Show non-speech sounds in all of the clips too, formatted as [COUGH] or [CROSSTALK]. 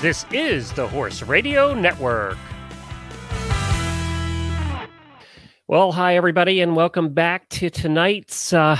This is the Horse Radio Network. Well, hi, everybody, and welcome back to tonight's uh,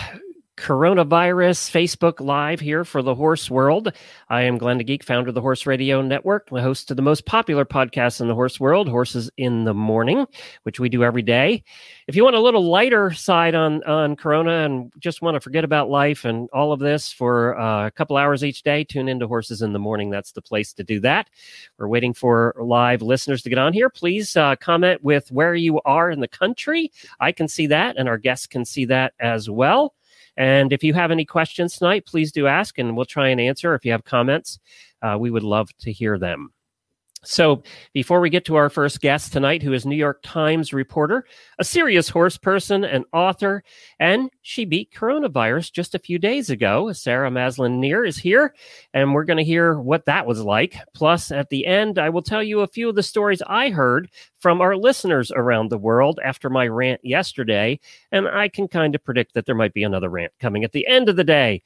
coronavirus Facebook Live here for the Horse World. I am Glenn the Geek, founder of the Horse Radio Network, the host of the most popular podcast in the horse world, Horses in the Morning, which we do every day. If you want a little lighter side on on Corona and just want to forget about life and all of this for uh, a couple hours each day, tune into Horses in the Morning. That's the place to do that. We're waiting for live listeners to get on here. Please uh, comment with where you are in the country. I can see that, and our guests can see that as well. And if you have any questions tonight, please do ask and we'll try and answer. If you have comments, uh, we would love to hear them. So, before we get to our first guest tonight, who is New York Times reporter, a serious horse person, and author, and she beat coronavirus just a few days ago. Sarah Maslin Nir is here, and we're going to hear what that was like. Plus, at the end, I will tell you a few of the stories I heard from our listeners around the world after my rant yesterday, and I can kind of predict that there might be another rant coming at the end of the day.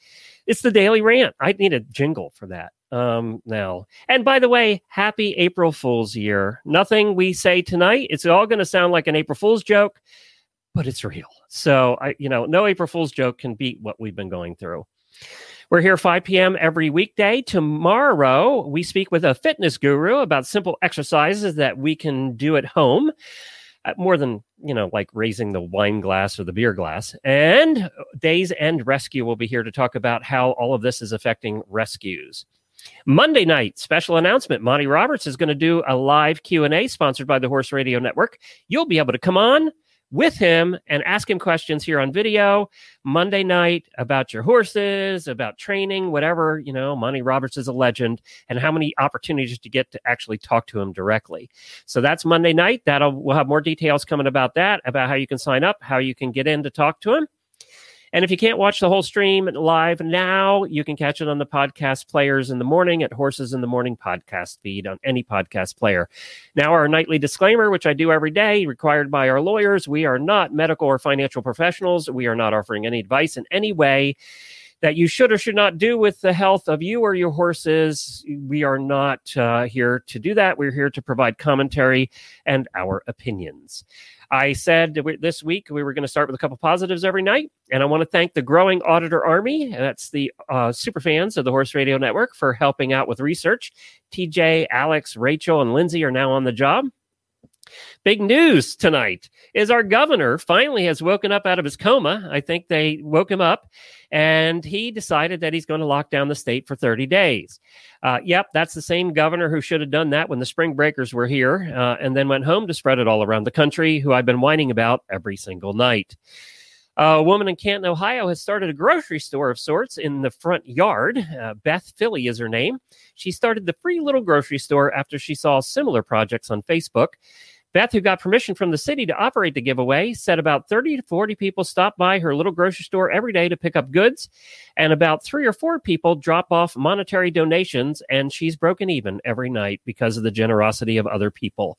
It's the daily rant. I need a jingle for that um, now. And by the way, happy April Fool's year. Nothing we say tonight, it's all going to sound like an April Fool's joke, but it's real. So, I, you know, no April Fool's joke can beat what we've been going through. We're here 5 p.m. every weekday. Tomorrow, we speak with a fitness guru about simple exercises that we can do at home. Uh, more than you know like raising the wine glass or the beer glass and days end rescue will be here to talk about how all of this is affecting rescues Monday night special announcement. Monty Roberts is going to do a live Q&A sponsored by the Horse Radio Network. You'll be able to come on with him and ask him questions here on video Monday night about your horses, about training, whatever, you know, Monty Roberts is a legend and how many opportunities to get to actually talk to him directly. So that's Monday night. That'll we'll have more details coming about that, about how you can sign up, how you can get in to talk to him. And if you can't watch the whole stream live now, you can catch it on the podcast players in the morning at Horses in the Morning podcast feed on any podcast player. Now, our nightly disclaimer, which I do every day, required by our lawyers. We are not medical or financial professionals. We are not offering any advice in any way that you should or should not do with the health of you or your horses. We are not uh, here to do that. We're here to provide commentary and our opinions. I said this week we were going to start with a couple positives every night. And I want to thank the growing auditor army. That's the uh, super fans of the Horse Radio Network for helping out with research. TJ, Alex, Rachel, and Lindsay are now on the job. Big news tonight is our governor finally has woken up out of his coma. I think they woke him up and he decided that he's going to lock down the state for 30 days. Uh, yep, that's the same governor who should have done that when the spring breakers were here uh, and then went home to spread it all around the country, who I've been whining about every single night. A woman in Canton, Ohio has started a grocery store of sorts in the front yard. Uh, Beth Philly is her name. She started the free little grocery store after she saw similar projects on Facebook. Beth, who got permission from the city to operate the giveaway, said about 30 to 40 people stop by her little grocery store every day to pick up goods, and about three or four people drop off monetary donations, and she's broken even every night because of the generosity of other people.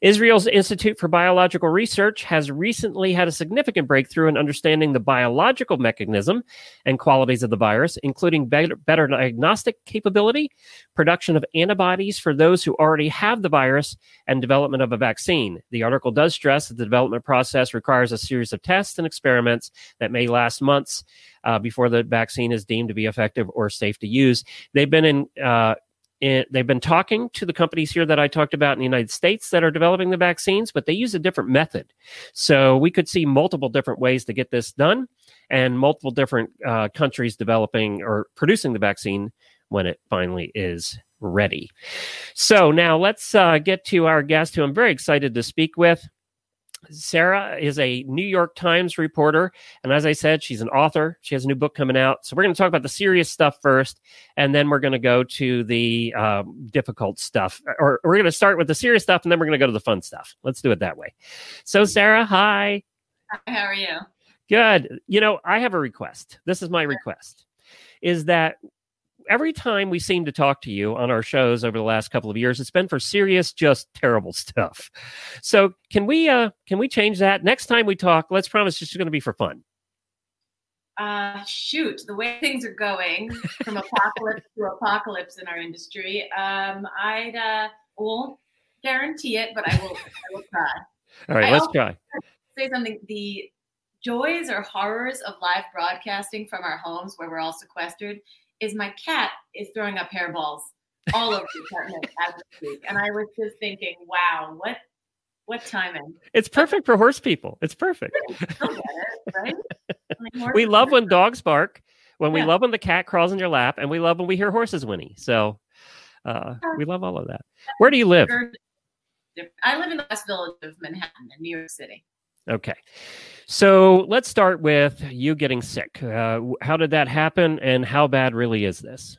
Israel's Institute for Biological Research has recently had a significant breakthrough in understanding the biological mechanism and qualities of the virus, including better, better, diagnostic capability, production of antibodies for those who already have the virus, and development of a vaccine. The article does stress that the development process requires a series of tests and experiments that may last months uh, before the vaccine is deemed to be effective or safe to use. They've been in uh, it, they've been talking to the companies here that I talked about in the United States that are developing the vaccines, but they use a different method. So we could see multiple different ways to get this done and multiple different uh, countries developing or producing the vaccine when it finally is ready. So now let's uh, get to our guest who I'm very excited to speak with. Sarah is a New York Times reporter. And as I said, she's an author. She has a new book coming out. So we're going to talk about the serious stuff first, and then we're going to go to the um, difficult stuff. Or we're going to start with the serious stuff, and then we're going to go to the fun stuff. Let's do it that way. So, Sarah, hi. Hi, how are you? Good. You know, I have a request. This is my request is that every time we seem to talk to you on our shows over the last couple of years, it's been for serious, just terrible [LAUGHS] stuff. So can we uh can we change that? Next time we talk, let's promise it's to be for fun. Uh, shoot, the way things are going from apocalypse to apocalypse in our industry, um, I'd uh, won't guarantee it, but I will. I will try. All right, I let's try. Say something. The joys or horrors of live broadcasting from our homes, where we're all sequestered, is my cat is throwing up hairballs all over the apartment [LAUGHS] as we speak, and I was just thinking, wow, what what timing? It's perfect for horse people. It's perfect. It, [LAUGHS] right? We love when dogs bark, when we love when the cat crawls in your lap, and we love when we hear horses whinny. So uh, we love all of that. Where do you live? I live in the West Village of Manhattan in New York City. Okay. So let's start with you getting sick. Uh, how did that happen, and how bad really is this?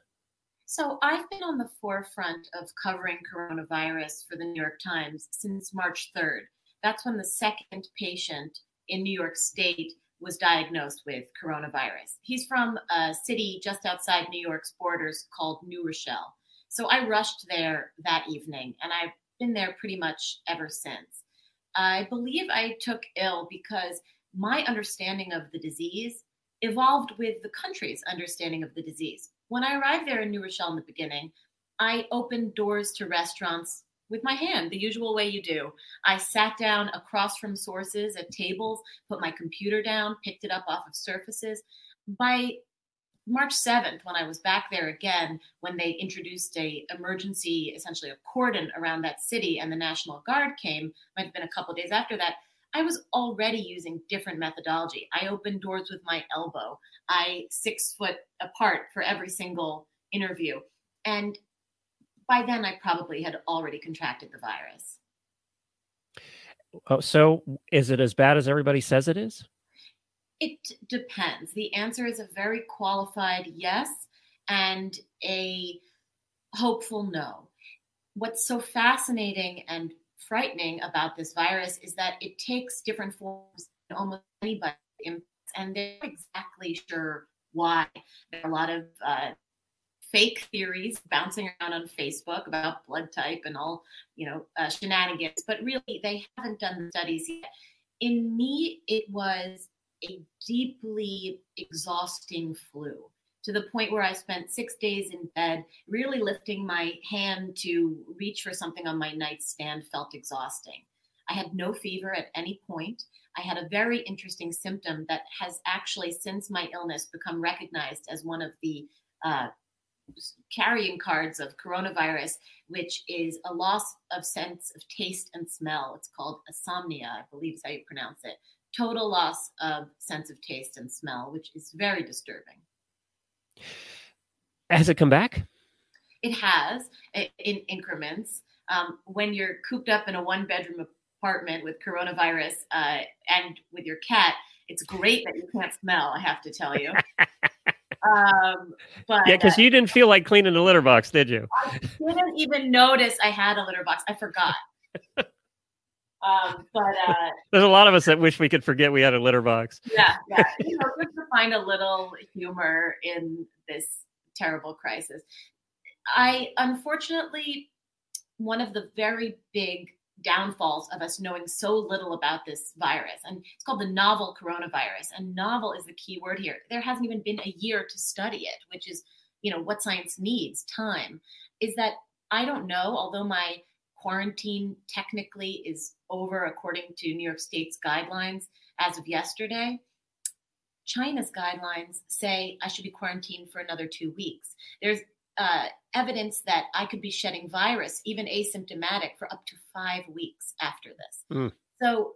So I've been on the forefront of covering coronavirus for the New York Times since March 3rd. That's when the second patient in New York State was diagnosed with coronavirus. He's from a city just outside New York's borders called New Rochelle. So I rushed there that evening and I've been there pretty much ever since. I believe I took ill because my understanding of the disease evolved with the country's understanding of the disease. When I arrived there in New Rochelle in the beginning, I opened doors to restaurants with my hand, the usual way you do. I sat down across from sources at tables, put my computer down, picked it up off of surfaces. By March 7th, when I was back there again, when they introduced a emergency, essentially a cordon around that city, and the National Guard came, might have been a couple days after that, I was already using different methodology. I opened doors with my elbow. I six foot apart for every single interview. And by then, I probably had already contracted the virus. Oh, so is it as bad as everybody says it is? It depends. The answer is a very qualified yes and a hopeful no. What's so fascinating and frightening about this virus is that it takes different forms in almost anybody and they're not exactly sure why. There are a lot of uh, fake theories bouncing around on Facebook about blood type and all, you know, uh, shenanigans, but really they haven't done the studies yet. In me, it was a deeply exhausting flu to the point where I spent six days in bed, really lifting my hand to reach for something on my nightstand felt exhausting. I had no fever at any point. I had a very interesting symptom that has actually, since my illness, become recognized as one of the uh, carrying cards of coronavirus, which is a loss of sense of taste and smell. It's called asomnia, I believe is how you pronounce it. Total loss of sense of taste and smell, which is very disturbing. Has it come back? It has in increments. Um, when you're cooped up in a one bedroom apartment with coronavirus uh, and with your cat, it's great that you can't smell, I have to tell you. [LAUGHS] um, but Yeah, because uh, you didn't feel like cleaning the litter box, did you? I didn't even notice I had a litter box. I forgot. [LAUGHS] um, but uh, [LAUGHS] There's a lot of us that wish we could forget we had a litter box. yeah, yeah, [LAUGHS] you know, just to find a little humor in this terrible crisis. I unfortunately, one of the very big downfalls of us knowing so little about this virus, and it's called the novel coronavirus. And novel is the key word here. There hasn't even been a year to study it, which is, you know, what science needs time. Is that I don't know, although my quarantine technically is over according to New York State's guidelines as of yesterday. China's guidelines say I should be quarantined for another two weeks. There's uh, evidence that I could be shedding virus, even asymptomatic, for up to five weeks after this. Mm. So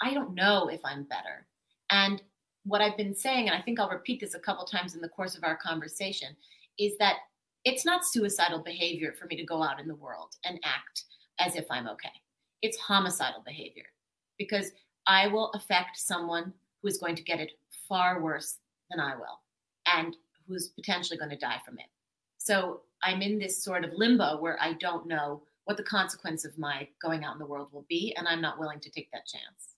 I don't know if I'm better. And what I've been saying, and I think I'll repeat this a couple times in the course of our conversation, is that it's not suicidal behavior for me to go out in the world and act as if I'm okay. It's homicidal behavior because I will affect someone who is going to get it far worse than I will and who's potentially going to die from it. So I'm in this sort of limbo where I don't know what the consequence of my going out in the world will be, and I'm not willing to take that chance.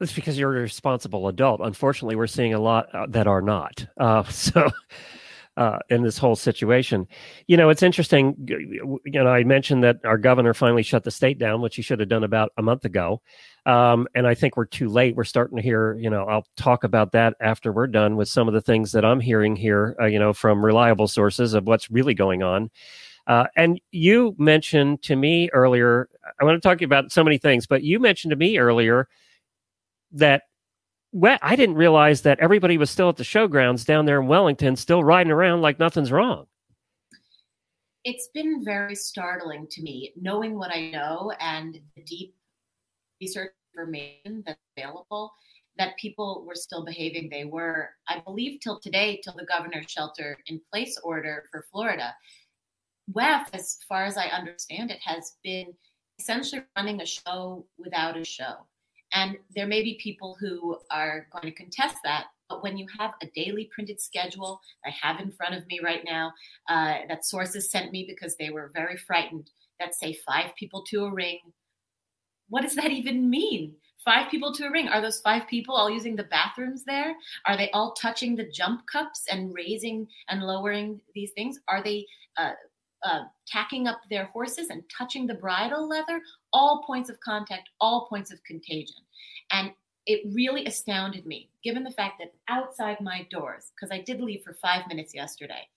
That's because you're a responsible adult. Unfortunately, we're seeing a lot uh, that are not. Uh, [LAUGHS] so, uh, in this whole situation. You know, it's interesting. You know, I mentioned that our governor finally shut the state down, which he should have done about a month ago. Um, and I think we're too late. We're starting to hear, you know, I'll talk about that after we're done with some of the things that I'm hearing here, uh, you know, from reliable sources of what's really going on. Uh, and you mentioned to me earlier, I want to talk about so many things, but you mentioned to me earlier that well, I didn't realize that everybody was still at the showgrounds down there in Wellington, still riding around like nothing's wrong. It's been very startling to me, knowing what I know and the deep research information that's available, that people were still behaving they were. I believe till today, till the governor's shelter in place order for Florida, WEF, as far as I understand it, has been essentially running a show without a show. And there may be people who are going to contest that. But when you have a daily printed schedule, I have in front of me right now, uh, that sources sent me because they were very frightened, that say five people to a ring. What does that even mean? Five people to a ring. Are those five people all using the bathrooms there? Are they all touching the jump cups and raising and lowering these things? Are they uh, uh, tacking up their horses and touching the bridle leather, all points of contact, all points of contagion. And it really astounded me, given the fact that outside my doors, because I did leave for five minutes yesterday,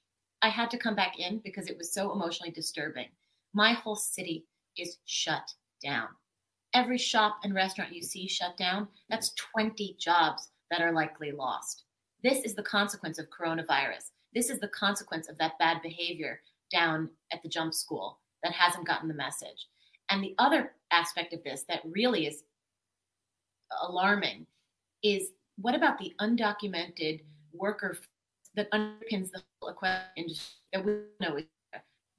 I had to come back in because it was so emotionally disturbing. My whole city is shut down. Every shop and restaurant you see shut down, that's 20 jobs that are likely lost. This is the consequence of coronavirus. This is the consequence of that bad behavior down at the jump school that hasn't gotten the message. And the other aspect of this that really is alarming is what about the undocumented worker that underpins the whole equipment industry that we know is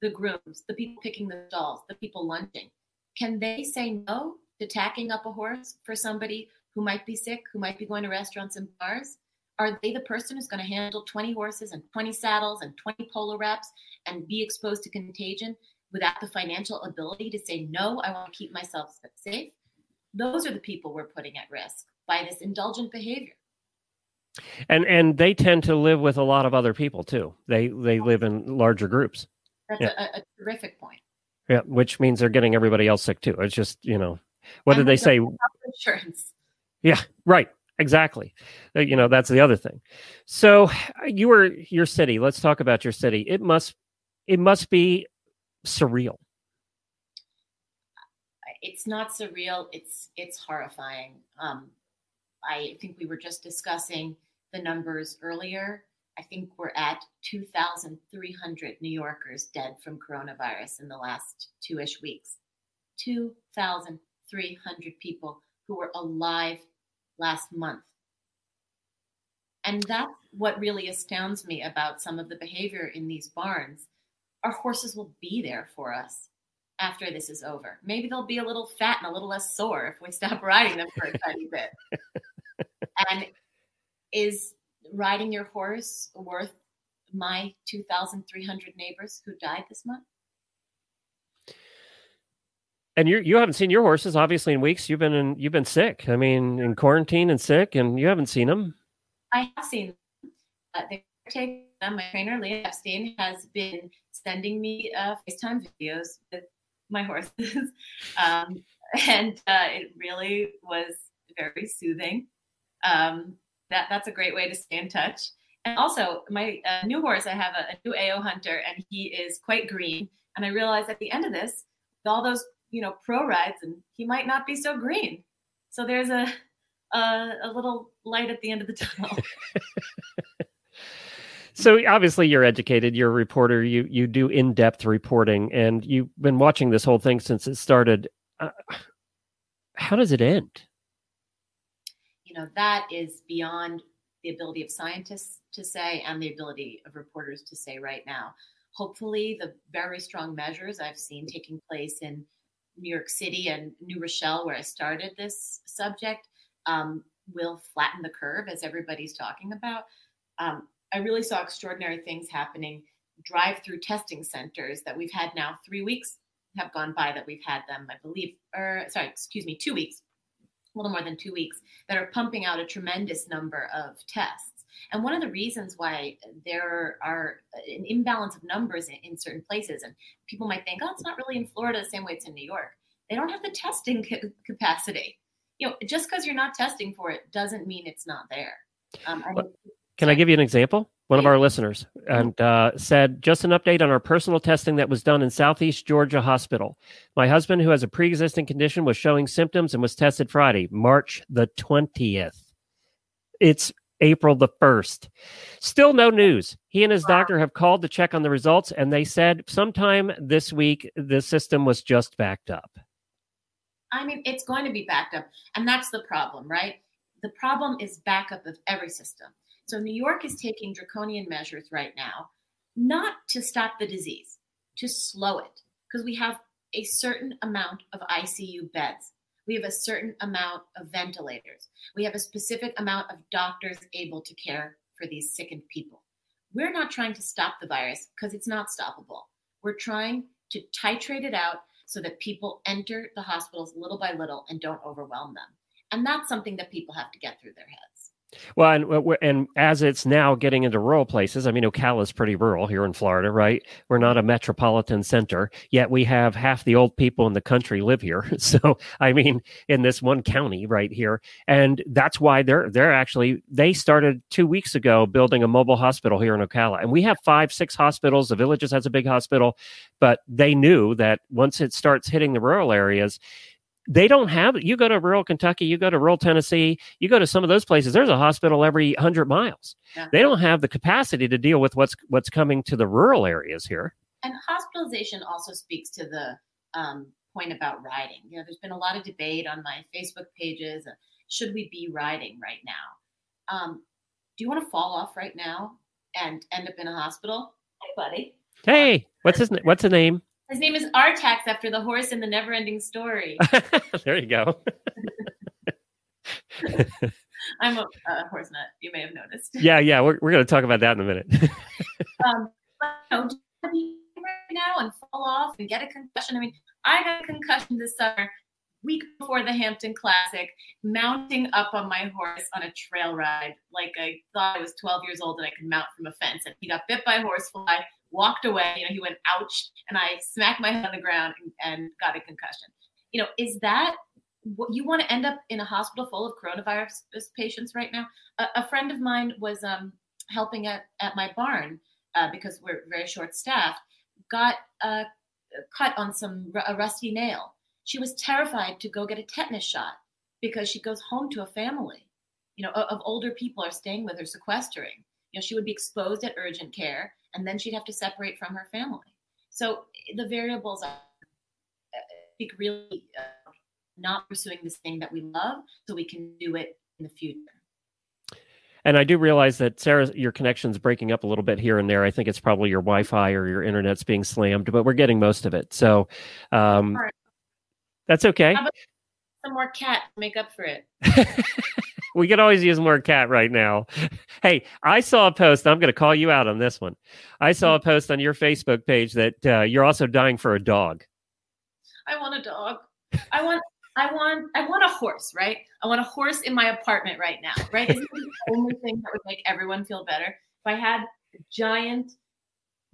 the grooms, the people picking the stalls, the people lunging. Can they say no to tacking up a horse for somebody who might be sick, who might be going to restaurants and bars? Are they the person who's going to handle 20 horses and 20 saddles and 20 polo wraps and be exposed to contagion without the financial ability to say, no, I want to keep myself safe? Those are the people we're putting at risk by this indulgent behavior. And and they tend to live with a lot of other people too. They they oh. live in larger groups. That's yeah. a, a, terrific point. Yeah, which means they're getting everybody else sick too. It's just you know, what and did they say? Insurance. Yeah, right. Exactly. Uh, you know, that's the other thing. So you were your city. Let's talk about your city. It must it must be surreal. It's not surreal. It's it's horrifying. Um, I think we were just discussing the numbers earlier. I think we're at 2,300 New Yorkers dead from coronavirus in the last two ish weeks. 2,300 people who were alive last month. And that's what really astounds me about some of the behavior in these barns. Our horses will be there for us after this is over. Maybe they'll be a little fat and a little less sore if we stop [LAUGHS] riding them for a tiny bit. [LAUGHS] And is riding your horse worth my 2,300 neighbors who died this month? And you you haven't seen your horses obviously in weeks. You've been in you've been sick. I mean, in quarantine and sick, and you haven't seen them. I have seen them. Uh, they take them. My trainer Leah Epstein has been sending me uh, FaceTime videos with my horses, [LAUGHS] um, and uh, it really was very soothing. Um, that that's a great way to stay in touch. And also, my uh, new horse, I have a, a new AO hunter, and he is quite green. And I realized at the end of this, all those you know pro rides and he might not be so green. So there's a a, a little light at the end of the tunnel. [LAUGHS] So obviously you're educated you're a reporter you you do in-depth reporting and you've been watching this whole thing since it started. Uh, how does it end? You know that is beyond the ability of scientists to say and the ability of reporters to say right now. Hopefully the very strong measures i've seen taking place in New York City and New Rochelle, where I started this subject, um, will flatten the curve, as everybody's talking about. Um, I really saw extraordinary things happening. Drive through testing centers that we've had now three weeks have gone by that we've had them, I believe, or sorry, excuse me, two weeks, a little more than two weeks, that are pumping out a tremendous number of tests. And one of the reasons why there are an imbalance of numbers in, in certain places, and people might think, oh, it's not really in Florida the same way it's in New York. They don't have the testing capacity. You know, just because you're not testing for it doesn't mean it's not there. Um, I Can I give you an example? One of our listeners and uh, said, just an update on our personal testing that was done in Southeast Georgia Hospital. My husband, who has a pre existing condition, was showing symptoms and was tested Friday, March the 20th. It's April the 1st. Still no news. He and his doctor have called to check on the results, and they said sometime this week the system was just backed up. I mean, it's going to be backed up. And that's the problem, right? The problem is backup of every system. So New York is taking draconian measures right now, not to stop the disease, to slow it, because we have a certain amount of ICU beds. We have a certain amount of ventilators. We have a specific amount of doctors able to care for these sickened people. We're not trying to stop the virus because it's not stoppable. We're trying to titrate it out so that people enter the hospitals little by little and don't overwhelm them. And that's something that people have to get through their heads. Well, and and as it's now getting into rural places, I mean, Ocala is pretty rural here in Florida, right? We're not a metropolitan center, yet we have half the old people in the country live here. [LAUGHS] So, I mean, in this one county right here, and that's why they're they're actually they started two weeks ago building a mobile hospital here in Ocala, and we have five, six hospitals. The Villages has a big hospital, but they knew that once it starts hitting the rural areas they don't have it. You go to rural Kentucky, you go to rural Tennessee, you go to some of those places. There's a hospital every hundred miles. Yeah. They don't have the capacity to deal with what's what's coming to the rural areas here. And hospitalization also speaks to the um, point about riding. You know, there's been a lot of debate on my Facebook pages. Uh, should we be riding right now? Um, do you want to fall off right now and end up in a hospital? Hey, buddy. Hey, what's his what's the name? His name is Artax after the horse in the never ending story. [LAUGHS] there you go. [LAUGHS] I'm a, a, horse nut. You may have noticed. Yeah, yeah. We're, we're going to talk about that in a minute. [LAUGHS] um, but, you know, right now and fall off and get a concussion. I mean, I got a concussion this summer, week before the Hampton Classic, mounting up on my horse on a trail ride. Like I thought I was 12 years old and I could mount from a fence. And he got bit by a horsefly walked away. You know, he went ouch, and I smacked my head on the ground and, and got a concussion. You know, is that what you want to end up in a hospital full of coronavirus patients right now? A, a friend of mine was um, helping at, at my barn uh, because we're very short staffed, got a cut on some a rusty nail. She was terrified to go get a tetanus shot because she goes home to a family, you know, of, of older people are staying with her, sequestering. You know, she would be exposed at urgent care and then she'd have to separate from her family. So the variables are, I think, really uh, not pursuing this thing that we love so we can do it in the future. And I do realize that Sarah, your connection's breaking up a little bit here and there. I think it's probably your Wi-Fi or your internet's being slammed, but we're getting most of it. So um, right. that's okay. Some more cat to make up for it. [LAUGHS] we could always use more cat right now. [LAUGHS] Hey, I saw a post. I'm going to call you out on this one. I saw a post on your Facebook page that uh, you're also dying for a dog. I want a dog. I want. I want. I want a horse. Right. I want a horse in my apartment right now. Right. Isn't the [LAUGHS] only thing that would make everyone feel better if I had a giant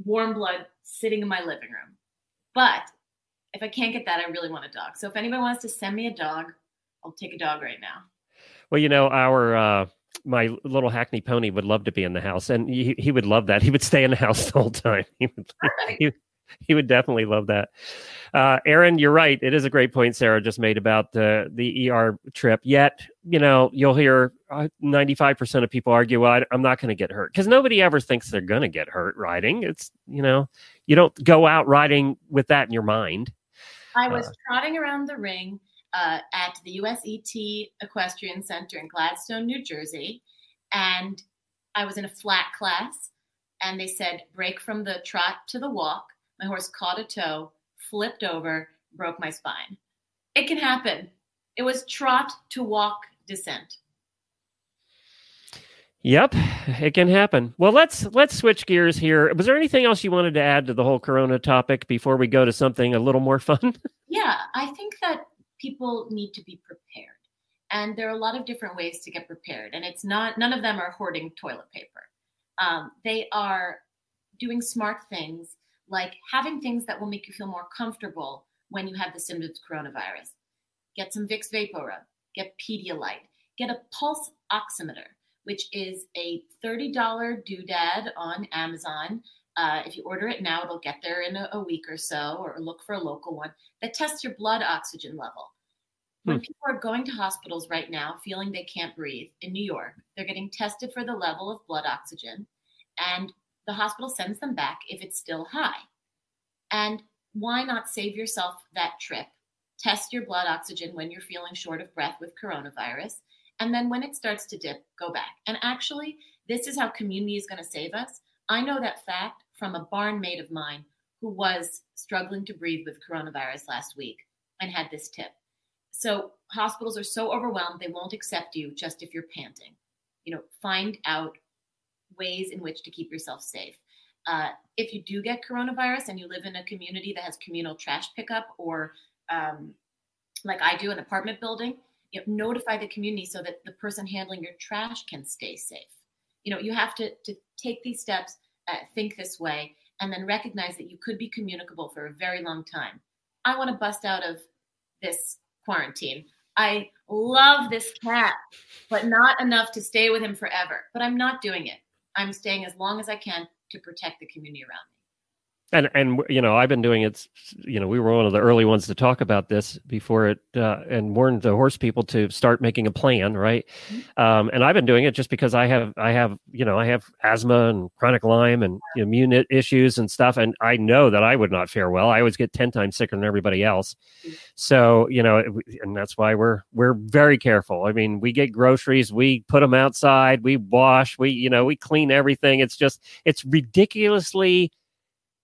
warm blood sitting in my living room. But if I can't get that, I really want a dog. So if anybody wants to send me a dog, I'll take a dog right now. Well, you know, our uh, my little hackney pony would love to be in the house, and he, he would love that. He would stay in the house [LAUGHS] the whole time. He would, he, he would definitely love that. Uh, Aaron, you're right. It is a great point Sarah just made about the the ER trip. Yet, you know, you'll hear 95% uh, of people argue, well, I, I'm not going to get hurt because nobody ever thinks they're going to get hurt riding. It's, you know, you don't go out riding with that in your mind. I was uh, trotting around the ring uh, at the USET Equestrian Center in Gladstone, New Jersey. And I was in a flat class, and they said, break from the trot to the walk. My horse caught a toe, flipped over, broke my spine. It can happen. It was trot to walk descent. Yep, it can happen. Well, let's let's switch gears here. Was there anything else you wanted to add to the whole corona topic before we go to something a little more fun? [LAUGHS] Yeah, I think that people need to be prepared. And there are a lot of different ways to get prepared. And it's not, none of them are hoarding toilet paper. Um, they are doing smart things like having things that will make you feel more comfortable when you have the symptoms of coronavirus. Get some Vicks VapoRub, get Pedialyte, get a pulse oximeter, which is a $30 doodad on Amazon. Uh, if you order it now, it'll get there in a, a, week or so, or look for a local one that tests your blood oxygen level. When hmm. people are going to hospitals right now feeling they can't breathe in New York, they're getting tested for the level of blood oxygen, and the hospital sends them back if it's still high. And why not save yourself that trip? Test your blood oxygen when you're feeling short of breath with coronavirus. And then when it starts to dip, go back. And actually, this is how community is going to save us. I know that fact from a barn of mine who was struggling to breathe with coronavirus last week and had this tip. So hospitals are so overwhelmed, they won't accept you just if you're panting. You know, find out ways in which to keep yourself safe. Uh, if you do get coronavirus and you live in a community that has communal trash pickup or um, like I do, an apartment building, you know, notify the community so that the person handling your trash can stay safe. You know, you have to, to take these steps, uh, think this way, and then recognize that you could be communicable for a very long time. I want to bust out of this quarantine. I love this cat, but not enough to stay with him forever. But I'm not doing it. I'm staying as long as I can to protect the community around me and and you know i've been doing it you know we were one of the early ones to talk about this before it uh, and warned the horse people to start making a plan right? Mm-hmm. um, and i've been doing it just because i have i have you know i have asthma and chronic lyme and immune issues and stuff and i know that i would not fare well. I always get 10 times sicker than everybody else. Mm-hmm. so you know and that's why we're we're very careful. I mean we get groceries we put them outside we wash we you know we clean everything. It's just it's ridiculously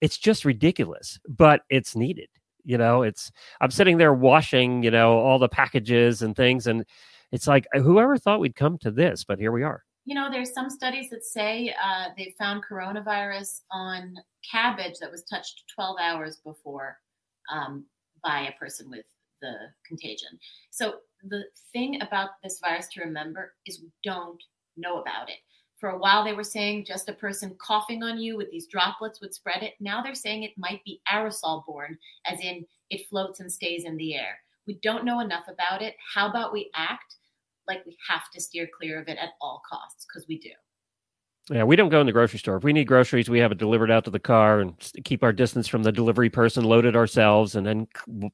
it's just ridiculous, but it's needed. You know, it's I'm sitting there washing, you know, all the packages and things, and it's like whoever thought we'd come to this, but here we are. You know, there's some studies that say uh, they found coronavirus on cabbage that was touched 12 hours before um, by a person with the contagion. So the thing about this virus to remember is we don't know about it. For a while, they were saying just a person coughing on you with these droplets would spread it. Now they're saying it might be aerosol borne, as in it floats and stays in the air. We don't know enough about it. How about we act like we have to steer clear of it at all costs? Because we do. Yeah, we don't go in the grocery store. If we need groceries, we have it delivered out to the car and keep our distance from the delivery person, load it ourselves, and then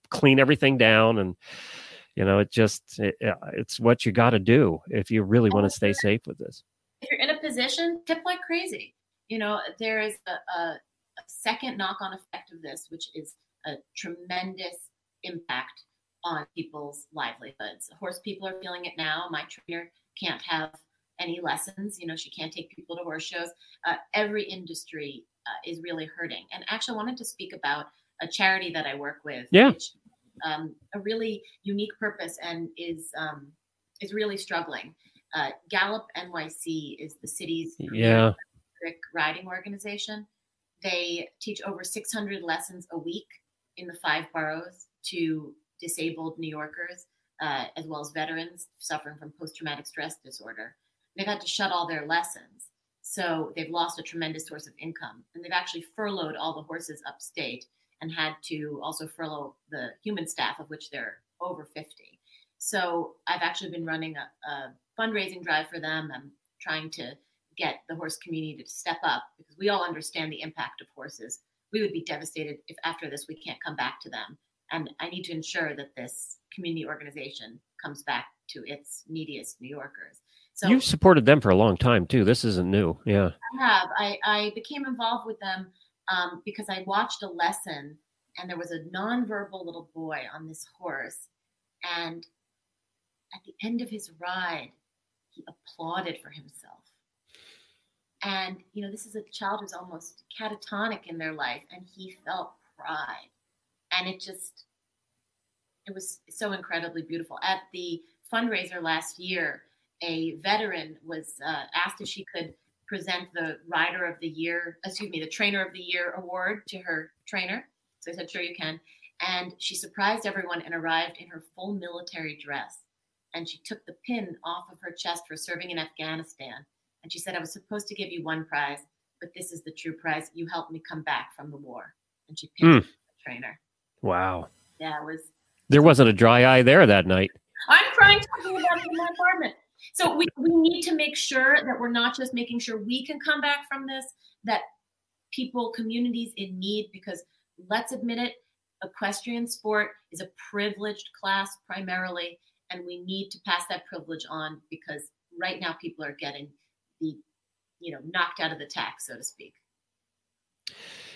clean everything down. And you know, it just it, it's what you got to do if you really want to stay safe with this if you're in a position, tip like crazy. You know, there is a, a, a second knock on effect of this, which is a tremendous impact on people's livelihoods. Horse people are feeling it now. My trainer can't have any lessons. You know, she can't take people to horse shows. Uh, every industry uh, is really hurting. And actually, I wanted to speak about a charity that I work with. Yeah. Which, um, a really unique purpose and is um, is really struggling. Uh, Gallop NYC is the city's yeah. riding organization. They teach over 600 lessons a week in the five boroughs to disabled New Yorkers, uh, as well as veterans suffering from post traumatic stress disorder. They've had to shut all their lessons. So they've lost a tremendous source of income. And they've actually furloughed all the horses upstate and had to also furlough the human staff, of which they're over 50. So I've actually been running a, a fundraising drive for them. I'm trying to get the horse community to step up because we all understand the impact of horses. We would be devastated if after this we can't come back to them. And I need to ensure that this community organization comes back to its neediest New Yorkers. So you've supported them for a long time too. This isn't new. Yeah. I have. I, I became involved with them um, because I watched a lesson and there was a nonverbal little boy on this horse. And at the end of his ride, he applauded for himself. And, you know, this is a child who's almost catatonic in their life, and he felt pride. And it just, it was so incredibly beautiful. At the fundraiser last year, a veteran was uh, asked if she could present the Rider of the Year, excuse me, the Trainer of the Year award to her trainer. So I said, sure, you can. And she surprised everyone and arrived in her full military dress and she took the pin off of her chest for serving in Afghanistan. And she said, I was supposed to give you one prize, but this is the true prize. You helped me come back from the war. And she pinned Mm. the trainer. Wow. Yeah, it was. There wasn't a dry eye there that night. I'm crying talking about it in my apartment. So we, we need to make sure that we're not just making sure we can come back from this, that people, communities in need, because let's admit it, equestrian sport is a privileged class primarily, and we need to pass that privilege on because right now people are getting the, you know, knocked out of the tax so to speak.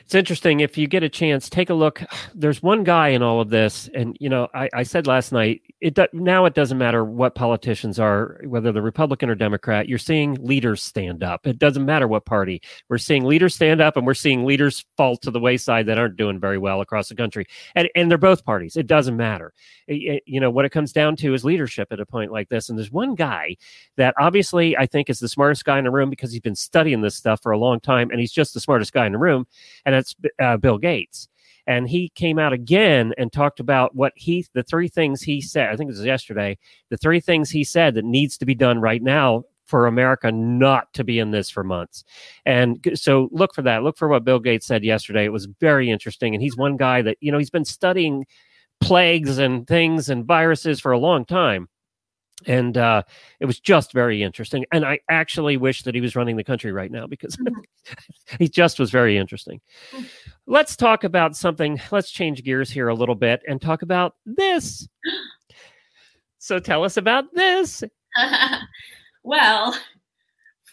It's interesting. If you get a chance, take a look. There's one guy in all of this, and you know, I, I said last night. It now it doesn't matter what politicians are, whether they're Republican or Democrat. You're seeing leaders stand up. It doesn't matter what party. We're seeing leaders stand up, and we're seeing leaders fall to the wayside that aren't doing very well across the country. And and they're both parties. It doesn't matter. It- it- you know what it comes down to is leadership at a point like this. And there's one guy that obviously I think is the smartest guy in the room because he's been studying this stuff for a long time, and he's just the smartest guy in the room and it's uh, Bill Gates. And he came out again and talked about what he, the three things he said. I think it was yesterday. The three things he said that needs to be done right now for America not to be in this for months. And so look for that. Look for what Bill Gates said yesterday. It was very interesting. And he's one guy that, you know, he's been studying plagues and things and viruses for a long time. And uh, it was just very interesting. And I actually wish that he was running the country right now because [LAUGHS] he just was very interesting. Let's talk about something. Let's change gears here a little bit and talk about this. [GASPS] So tell us about this. [LAUGHS] well,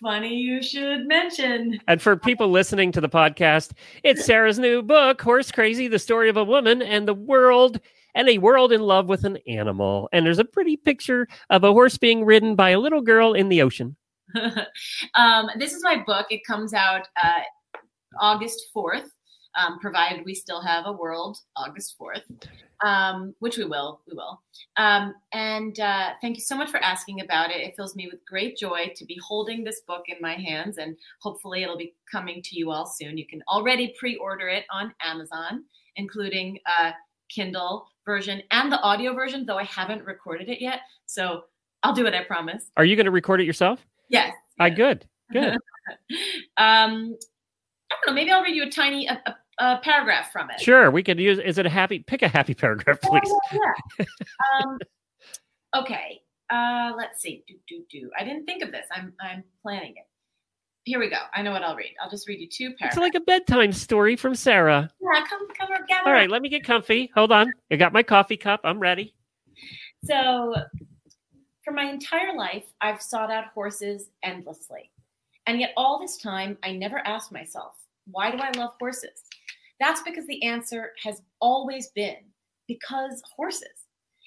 funny you should mention. And for people listening to the podcast, it's Sarah's new book, Horse Crazy: The Story of a Woman and the World and a World in Love with an Animal. And there's a pretty picture of a horse being ridden by a little girl in the ocean. [LAUGHS] um, this is my book. It comes out uh, August 4th, um, provided we still have a world August 4th, um, which we will. We will. Um, and uh, thank you so much for asking about it. It fills me with great joy to be holding this book in my hands, and hopefully, it'll be coming to you all soon. You can already pre order it on Amazon, including uh, Kindle version and the audio version, though I haven't recorded it yet. So I'll do it, I promise. Are you going to record it yourself? Yes. I good. Good. [LAUGHS] um, I don't know. Maybe I'll read you a tiny a, a, a paragraph from it. Sure. We could use. Is it a happy? Pick a happy paragraph, Yeah, please. yeah, yeah. [LAUGHS] um, okay. Uh, let's see. Do do do. I didn't think of this. I'm I'm planning it. Here we go. I know what I'll read. I'll just read you two paragraphs. It's like a bedtime story from Sarah. yeah, come come gather. All right, let me get comfy. Hold on. I got my coffee cup. I'm ready. So, for my entire life, I've sought out horses endlessly. And yet, all this time, I never asked myself, why do I love horses? That's because the answer has always been because horses.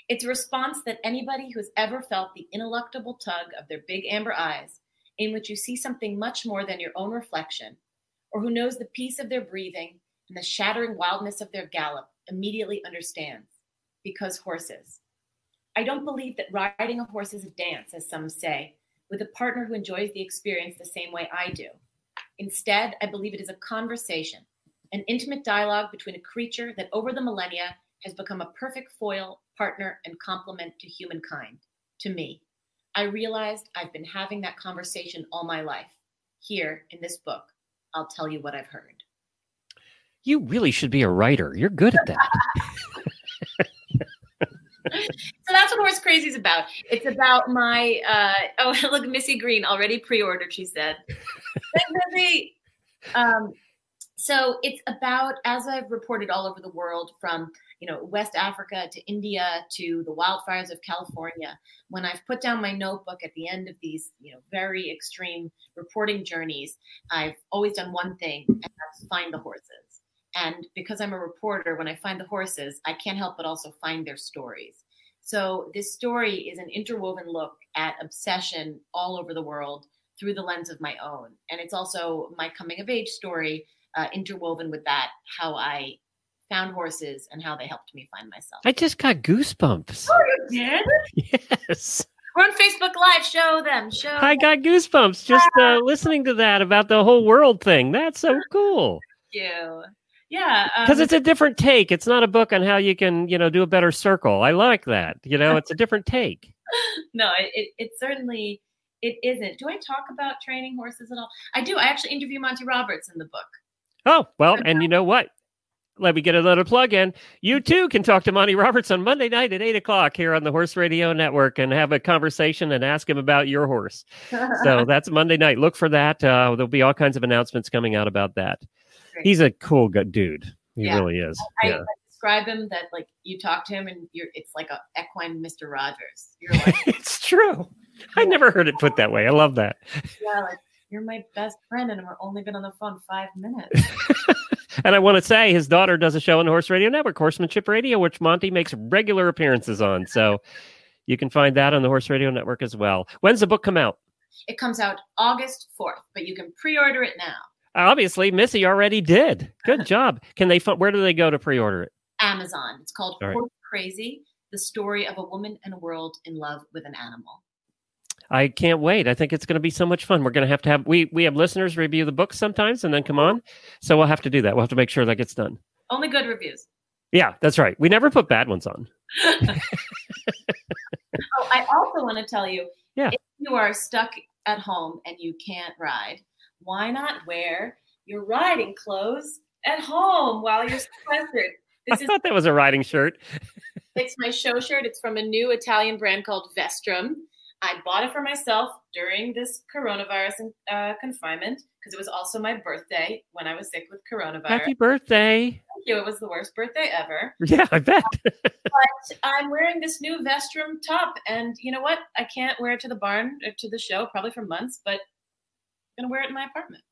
It's a response that anybody who's ever felt the ineluctable tug of their big amber eyes, in which you see something much more than your own reflection, or who knows the peace of their breathing and the shattering wildness of their gallop, immediately understands because horses. I don't believe that riding a horse is a dance, as some say, with a partner who enjoys the experience the same way I do. Instead, I believe it is a conversation, an intimate dialogue between a creature that over the millennia has become a perfect foil, partner, and complement to humankind, to me. I realized I've been having that conversation all my life. Here in this book, I'll tell you what I've heard. You really should be a writer. You're good at that. [LAUGHS] So that's what Horse Crazy is about. It's about my uh oh [LAUGHS] look Missy Green already pre-ordered. She said, Missy. Um, so it's about as I've reported all over the world, from you know West Africa to India to the wildfires of California. When I've put down my notebook at the end of these you know very extreme reporting journeys, I've always done one thing, and that's find the horses. And because I'm a reporter, when I find the horses, I can't help but also find their stories. So this story is an interwoven look at obsession all over the world through the lens of my own. And it's also my coming of age story uh, interwoven with that, how I found horses and how they helped me find myself. I just got goosebumps. Oh, you did? Yes. We're on Facebook Live. Show them. Show I got goosebumps just uh, listening to that about the whole world thing. That's so cool. Thank you. Yeah. um, Because it's a different take. It's not a book on how you can, you know, do a better circle. I like that. You know, it's a different take. [LAUGHS] no, it, it, it certainly it isn't. Do I talk about training horses at all? I do. I actually interview Monty Roberts in the book. Oh, well, and you know what? Let me get another plug in. You too can talk to Monty Roberts on Monday night at eight o'clock here on the Horse Radio Network and have a conversation and ask him about your horse. [LAUGHS] so that's Monday night. Look for that. Uh, there'll be all kinds of announcements coming out about that. Great. He's a cool dude. He yeah. really is. I, yeah. I describe him that like you talk to him and you're it's like a equine Mr. Rogers. You're [LAUGHS] like it's true. I never heard it put that way. I love that. Yeah, like you're my best friend and we're only been on the phone five minutes. [LAUGHS] and I want to say his daughter does a show on the Horse Radio Network, Horsemanship Radio, which Monty makes regular appearances on. So you can find that on the Horse Radio Network as well. When's the book come out? It comes out August 4th, but you can pre-order it now. Uh, obviously, Missy already did. Good uh-huh. job. Can they where do they go to pre-order it? Amazon. It's called right. Horse Crazy: The Story of a Woman and a World in Love with an Animal. I can't wait. I think it's going to be so much fun. We're going to have to have we we have listeners review the book sometimes and then come on. So we'll have to do that. We'll have to make sure that gets done. Only good reviews. Yeah, that's right. We never put bad ones on. [LAUGHS] [LAUGHS] oh, I also want to tell you yeah. if you are stuck at home and you can't ride, why not wear your riding clothes at home while you're sequestered? [LAUGHS] This I thought that was a riding shirt. it's my show shirt. It's from a new Italian brand called Vestrum. I bought it for myself during this coronavirus uh, confinement because it was also my birthday when I was sick with coronavirus. Happy birthday! Thank you. It was the worst birthday ever. Yeah, I bet. [LAUGHS] but I'm wearing this new Vestrum top, and you know what? I can't wear it to the barn or to the show probably for months, but I'm gonna wear it in my apartment.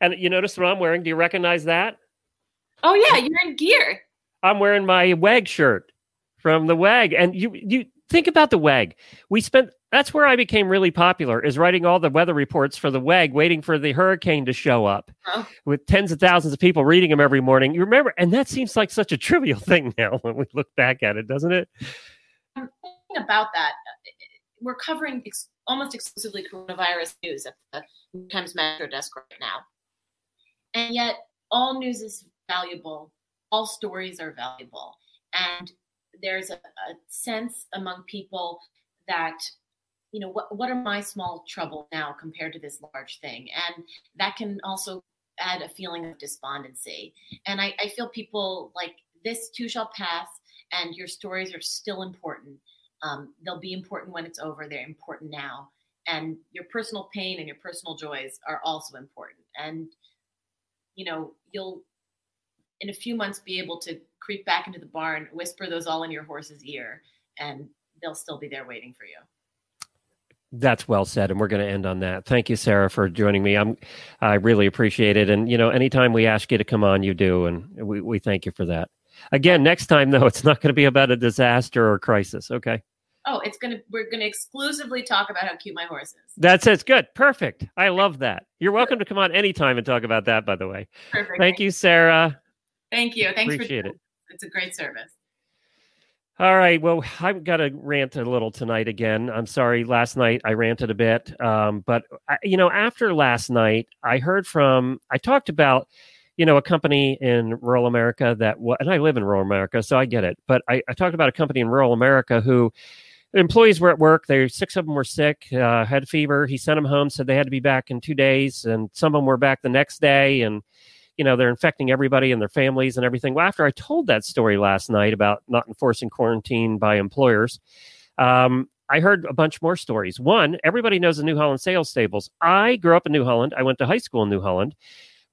And you notice what I'm wearing? Do you recognize that? Oh yeah, you're in gear. I'm wearing my WEG shirt from the WEG, and you you think about the WEG. We spent that's where I became really popular is writing all the weather reports for the WEG, waiting for the hurricane to show up oh. with tens of thousands of people reading them every morning. You remember, and that seems like such a trivial [LAUGHS] thing now when we look back at it, doesn't it? I'm thinking about that. Uh, we're covering ex- almost exclusively coronavirus news at the Times Metro desk right now. And yet, all news is valuable, all stories are valuable. And there's a, a sense among people that you know what what are my small trouble now compared to this large thing? And that can also add a feeling of despondency. And i, I feel people like this too shall pass and your stories are still important. Um, they'll be important when it's over. They're important now. And your personal pain and your personal joys are also important. And you know you'll in a few months be able to creep back into the barn whisper those all in your horse's ear and they'll still be there waiting for you that's well said, and we're going to end on that. Thank you, Sarah, for joining me. I'm, I really appreciate it. And you know, anytime we ask you to come on, you do, and we we thank you for that. Again, next time though, it's not going to be about a disaster or crisis. Okay. Oh, it's gonna. We're gonna exclusively talk about how cute my horse is. That's it. Good. Perfect. I love that. You're welcome to come on anytime and talk about that. By the way. Perfect. Thank you, Sarah. Thank you. Thanks Appreciate for it. It's a great service. All right. Well, I've got to rant a little tonight again. I'm sorry. Last night I ranted a bit. Um, but, I, you know, after last night, I heard from, I talked about, you know, a company in rural America that, and I live in rural America, so I get it. But I, I talked about a company in rural America who employees were at work. They six of them were sick, uh, had fever. He sent them home, said they had to be back in two days, and some of them were back the next day. And you know they're infecting everybody and their families and everything well after i told that story last night about not enforcing quarantine by employers um, i heard a bunch more stories one everybody knows the new holland sales stables i grew up in new holland i went to high school in new holland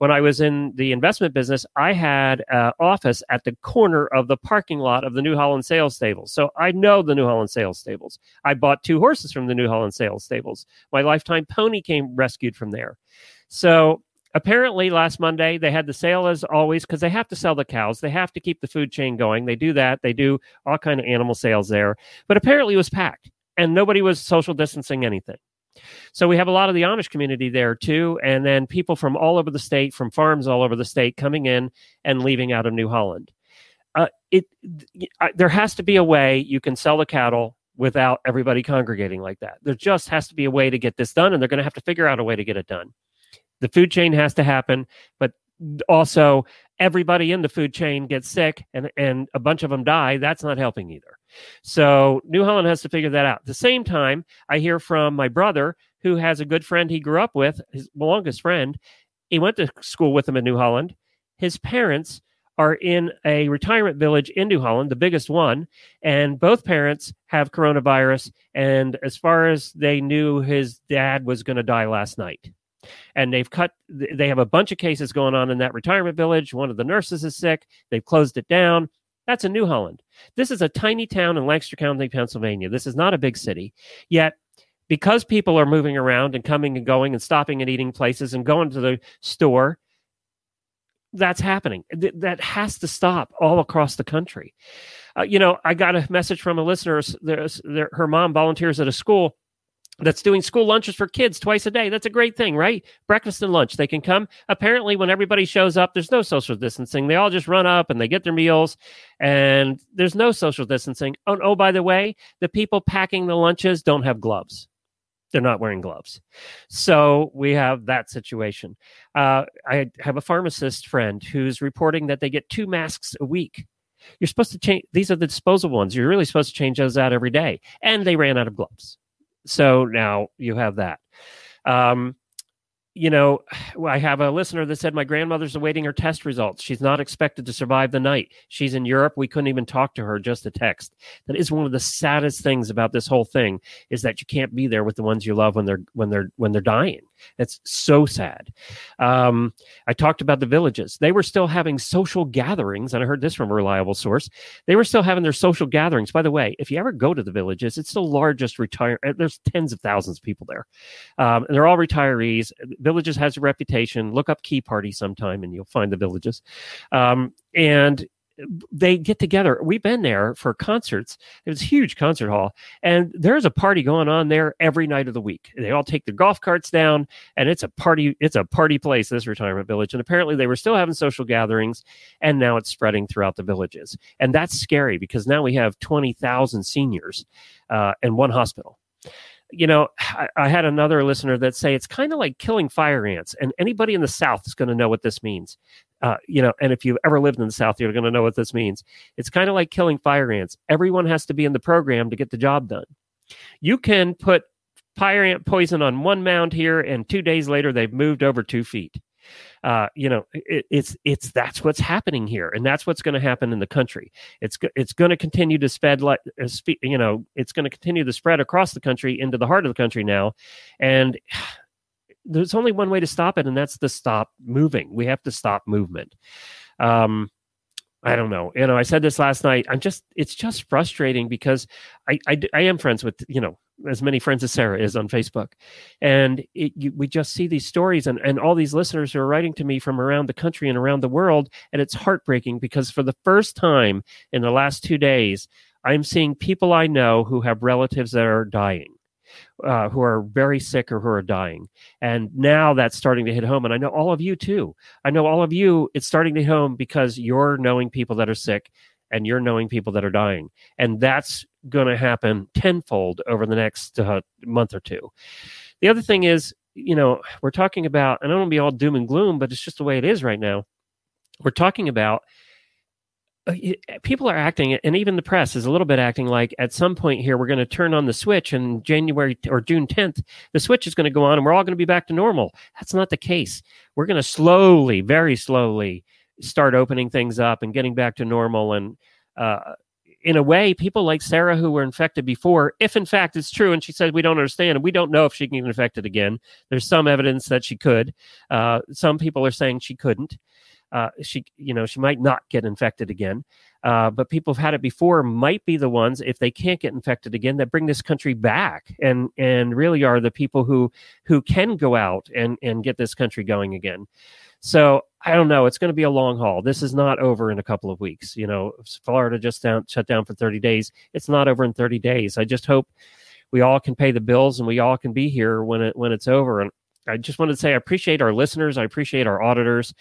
when I was in the investment business, I had an office at the corner of the parking lot of the New Holland Sales Stables. So I know the New Holland Sales Stables. I bought two horses from the New Holland Sales Stables. My lifetime pony came rescued from there. So apparently last monday they had the sale as always because they have to sell the cows. They have to keep the food chain going. They do that. They do all kind of animal sales there. But apparently it was packed and nobody was social distancing anything. So we have a lot of the amish community there too and then people from all over the state from farms all over the state coming in and leaving out of new holland. Uh, it uh, there has to be a way you can sell the cattle without everybody congregating like that. There just has to be a way to get this done and they're going to have to figure out a way to get it done the food chain has to happen, but also everybody in the food chain gets sick and, and a bunch of them die, that's not helping either. So New Holland has to figure that out. At the same time, I hear from my brother who has a good friend he grew up with, his longest friend. He went to school with him in New Holland. His parents are in a retirement village in New Holland, the biggest one, and both parents have coronavirus. And as far as they knew, his dad was going to die last night. And they've cut, they have a bunch of cases going on in that retirement village. One of the nurses is sick. They've closed it down. That's in New Holland. This is a tiny town in Lancaster County, Pennsylvania. This is not a big city. Yet, because people are moving around and coming and going and stopping and eating places and going to the store, that's happening. Th- that has to stop all across the country. Uh, you know, I got a message from a listener. There's, there, her mom volunteers at a school that's doing school lunches for kids twice a day. That's a great thing, right? Breakfast and lunch. They can come. Apparently, when everybody shows up, there's no social distancing. They all just run up and they get their meals, and there's no social distancing. Oh, oh by the way, the people packing the lunches don't have gloves. They're not wearing gloves. So we have that situation. Uh, I have a pharmacist friend who's reporting that they get two masks a week. You're supposed to change, these are the disposable ones. You're really supposed to change those out every day. And they ran out of gloves. So now you have that. Um, you know, [SIGHS] I have a listener that said my grandmother's awaiting her test results. She's not expected to survive the night. She's in Europe. We couldn't even talk to her, just a text. That is one of the saddest things about this whole thing is that you can't be there with the ones you love when they're when they're when they're dying. It's so sad. Um, I talked about the villages. They were still having social gatherings, and I heard this from a reliable source. They were still having their social gatherings. By the way, if you ever go to the villages, it's the largest retire. Uh, there's tens of thousands of people there, um, and they're all retirees. Villages has a reputation. Look up Key Party sometime, and you'll find the villages. Um, and they get together. We've been there for concerts. It was a huge concert hall, and there's a party going on there every night of the week. They all take their golf carts down, and it's a party. It's a party place. This retirement village, and apparently they were still having social gatherings, and now it's spreading throughout the villages, and that's scary because now we have twenty thousand seniors uh, in one hospital you know, I, I, had another listener that say it's kind of like killing fire ants, and anybody in the South is going to know what this means. Uh, you know, and if you've ever lived in the South, you're going to know what this means. It's kind of like killing fire ants. Everyone has to be in the program to get the job done. You can put fire ant poison on one mound here, and two days later, they've moved over two feet. Uh, you know, it, it's it's that's what's happening here, and that's what's going to happen in the country. It's it's going to continue to spread like uh, you know, it's going to continue to spread across the country into the heart of the country now, and there's only one way to stop it, and that's to stop moving. We have to stop movement. Um, I don't know. You know, I said this last night. I'm just, it's just frustrating because I, I, I am friends with, you know, as many friends as Sarah is on Facebook. And it, you, we just see these stories and, and all these listeners who are writing to me from around the country and around the world. And it's heartbreaking because for the first time in the last two days, I'm seeing people I know who have relatives that are dying uh, who are very sick or who are dying. And now that's starting to hit home. And I know all of you too. I know all of you, it's starting to hit home because you're knowing people that are sick and you're knowing people that are dying. And that's going to happen tenfold over the next uh, month or two. The other thing is, you know, we're talking about, and I don't want to be all doom and gloom, but it's just the way it is right now. We're talking about people are acting, and even the press is a little bit acting like at some point here we're going to turn on the switch, and January or June 10th, the switch is going to go on, and we're all going to be back to normal. That's not the case. We're going to slowly, very slowly, start opening things up and getting back to normal. And uh, in a way, people like Sarah who were infected before, if in fact it's true, and she said we don't understand, and we don't know if she can get infected again. There's some evidence that she could. Uh, some people are saying she couldn't uh, she you know she might not get infected again. Uh, but people have had it before might be the ones if they can't get infected again that bring this country back and and really are the people who who can go out and and get this country going again. So i don't know. It's going to be a long haul. This is not over in a couple of weeks. You know florida just down shut down for 30 days. It's not over in 30 days. I just hope we all can pay the bills and we all can be here when it when it's over. And I just wanted to say I appreciate our listeners. I appreciate our auditors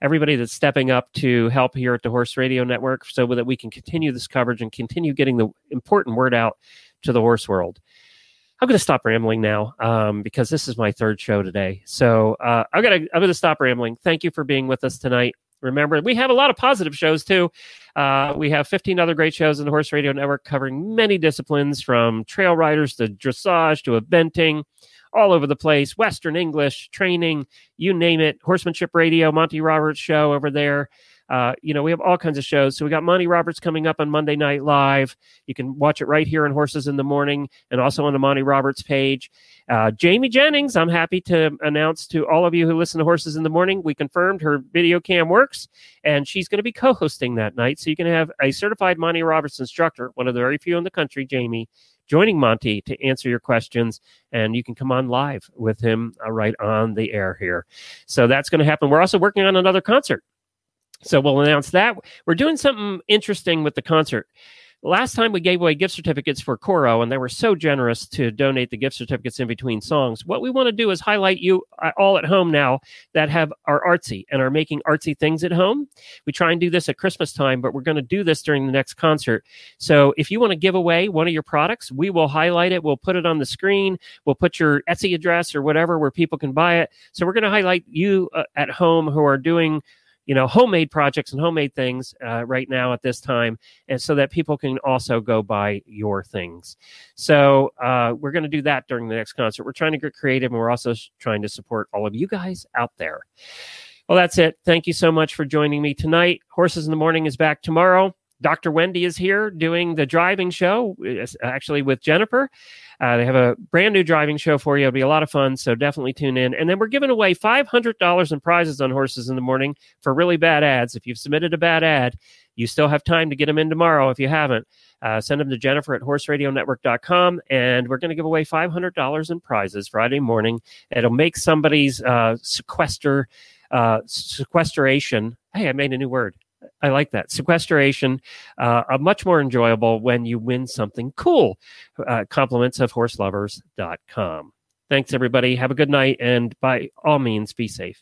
everybody that's stepping up to help here at the Horse Radio Network so that we can continue this coverage and continue getting the important word out to the horse world. I'm going to stop rambling now um, because this is my third show today. So uh, I'm going to I'm going to stop rambling. Thank you for being with us tonight. Remember, we have a lot of positive shows too. Uh, we have 15 other great shows in the Horse Radio Network covering many disciplines from trail riders to dressage to eventing, all over the place Western English, training, you name it. Horsemanship Radio, Monty Roberts show over there. Uh, you know, we have all kinds of shows. So we got Monty Roberts coming up on Monday Night Live. You can watch it right here on Horses in the Morning and also on the Monty Roberts page. Uh, Jamie Jennings, I'm happy to announce to all of you who listen to Horses in the Morning, we confirmed her video cam works and she's going to be co hosting that night. So you can have a certified Monty Roberts instructor, one of the very few in the country, Jamie, joining Monty to answer your questions. And you can come on live with him uh, right on the air here. So that's going to happen. We're also working on another concert. So we'll announce that. We're doing something interesting with the concert. Last time we gave away gift certificates for Coro, and they were so generous to donate the gift certificates in between songs. What we want to do is highlight you uh, all at home now that have are artsy and are making artsy things at home. We try and do this at Christmas time, but we're going to do this during the next concert. So if you want to give away one of your products, we will highlight it. We'll put it on the screen. We'll put your Etsy address or whatever where people can buy it. So we're going to highlight you uh, at home who are doing you know homemade projects and homemade things uh, right now at this time and so that people can also go buy your things. So uh, we're going to do that during the next concert. We're trying to get creative and we're also trying to support all of you guys out there. Well that's it. Thank you so much for joining me tonight. Horses in the morning is back tomorrow Dr. Wendy is here doing the driving show, actually with Jennifer. Uh, they have a brand new driving show for you. It'll be a lot of fun, so definitely tune in. And then we're giving away $500 in prizes on Horses in the Morning for really bad ads. If you've submitted a bad ad, you still have time to get them in tomorrow if you haven't. Uh, send them to Jennifer at horseradionetwork.com, and we're going to give away $500 in prizes Friday morning. It'll make somebody's uh, sequester, uh, sequestration. Hey, I made a new word I like that. Sequestration, uh, are much more enjoyable when you win something cool. Uh, compliments of horselovers.com. Thanks, everybody. Have a good night. And by all means, be safe.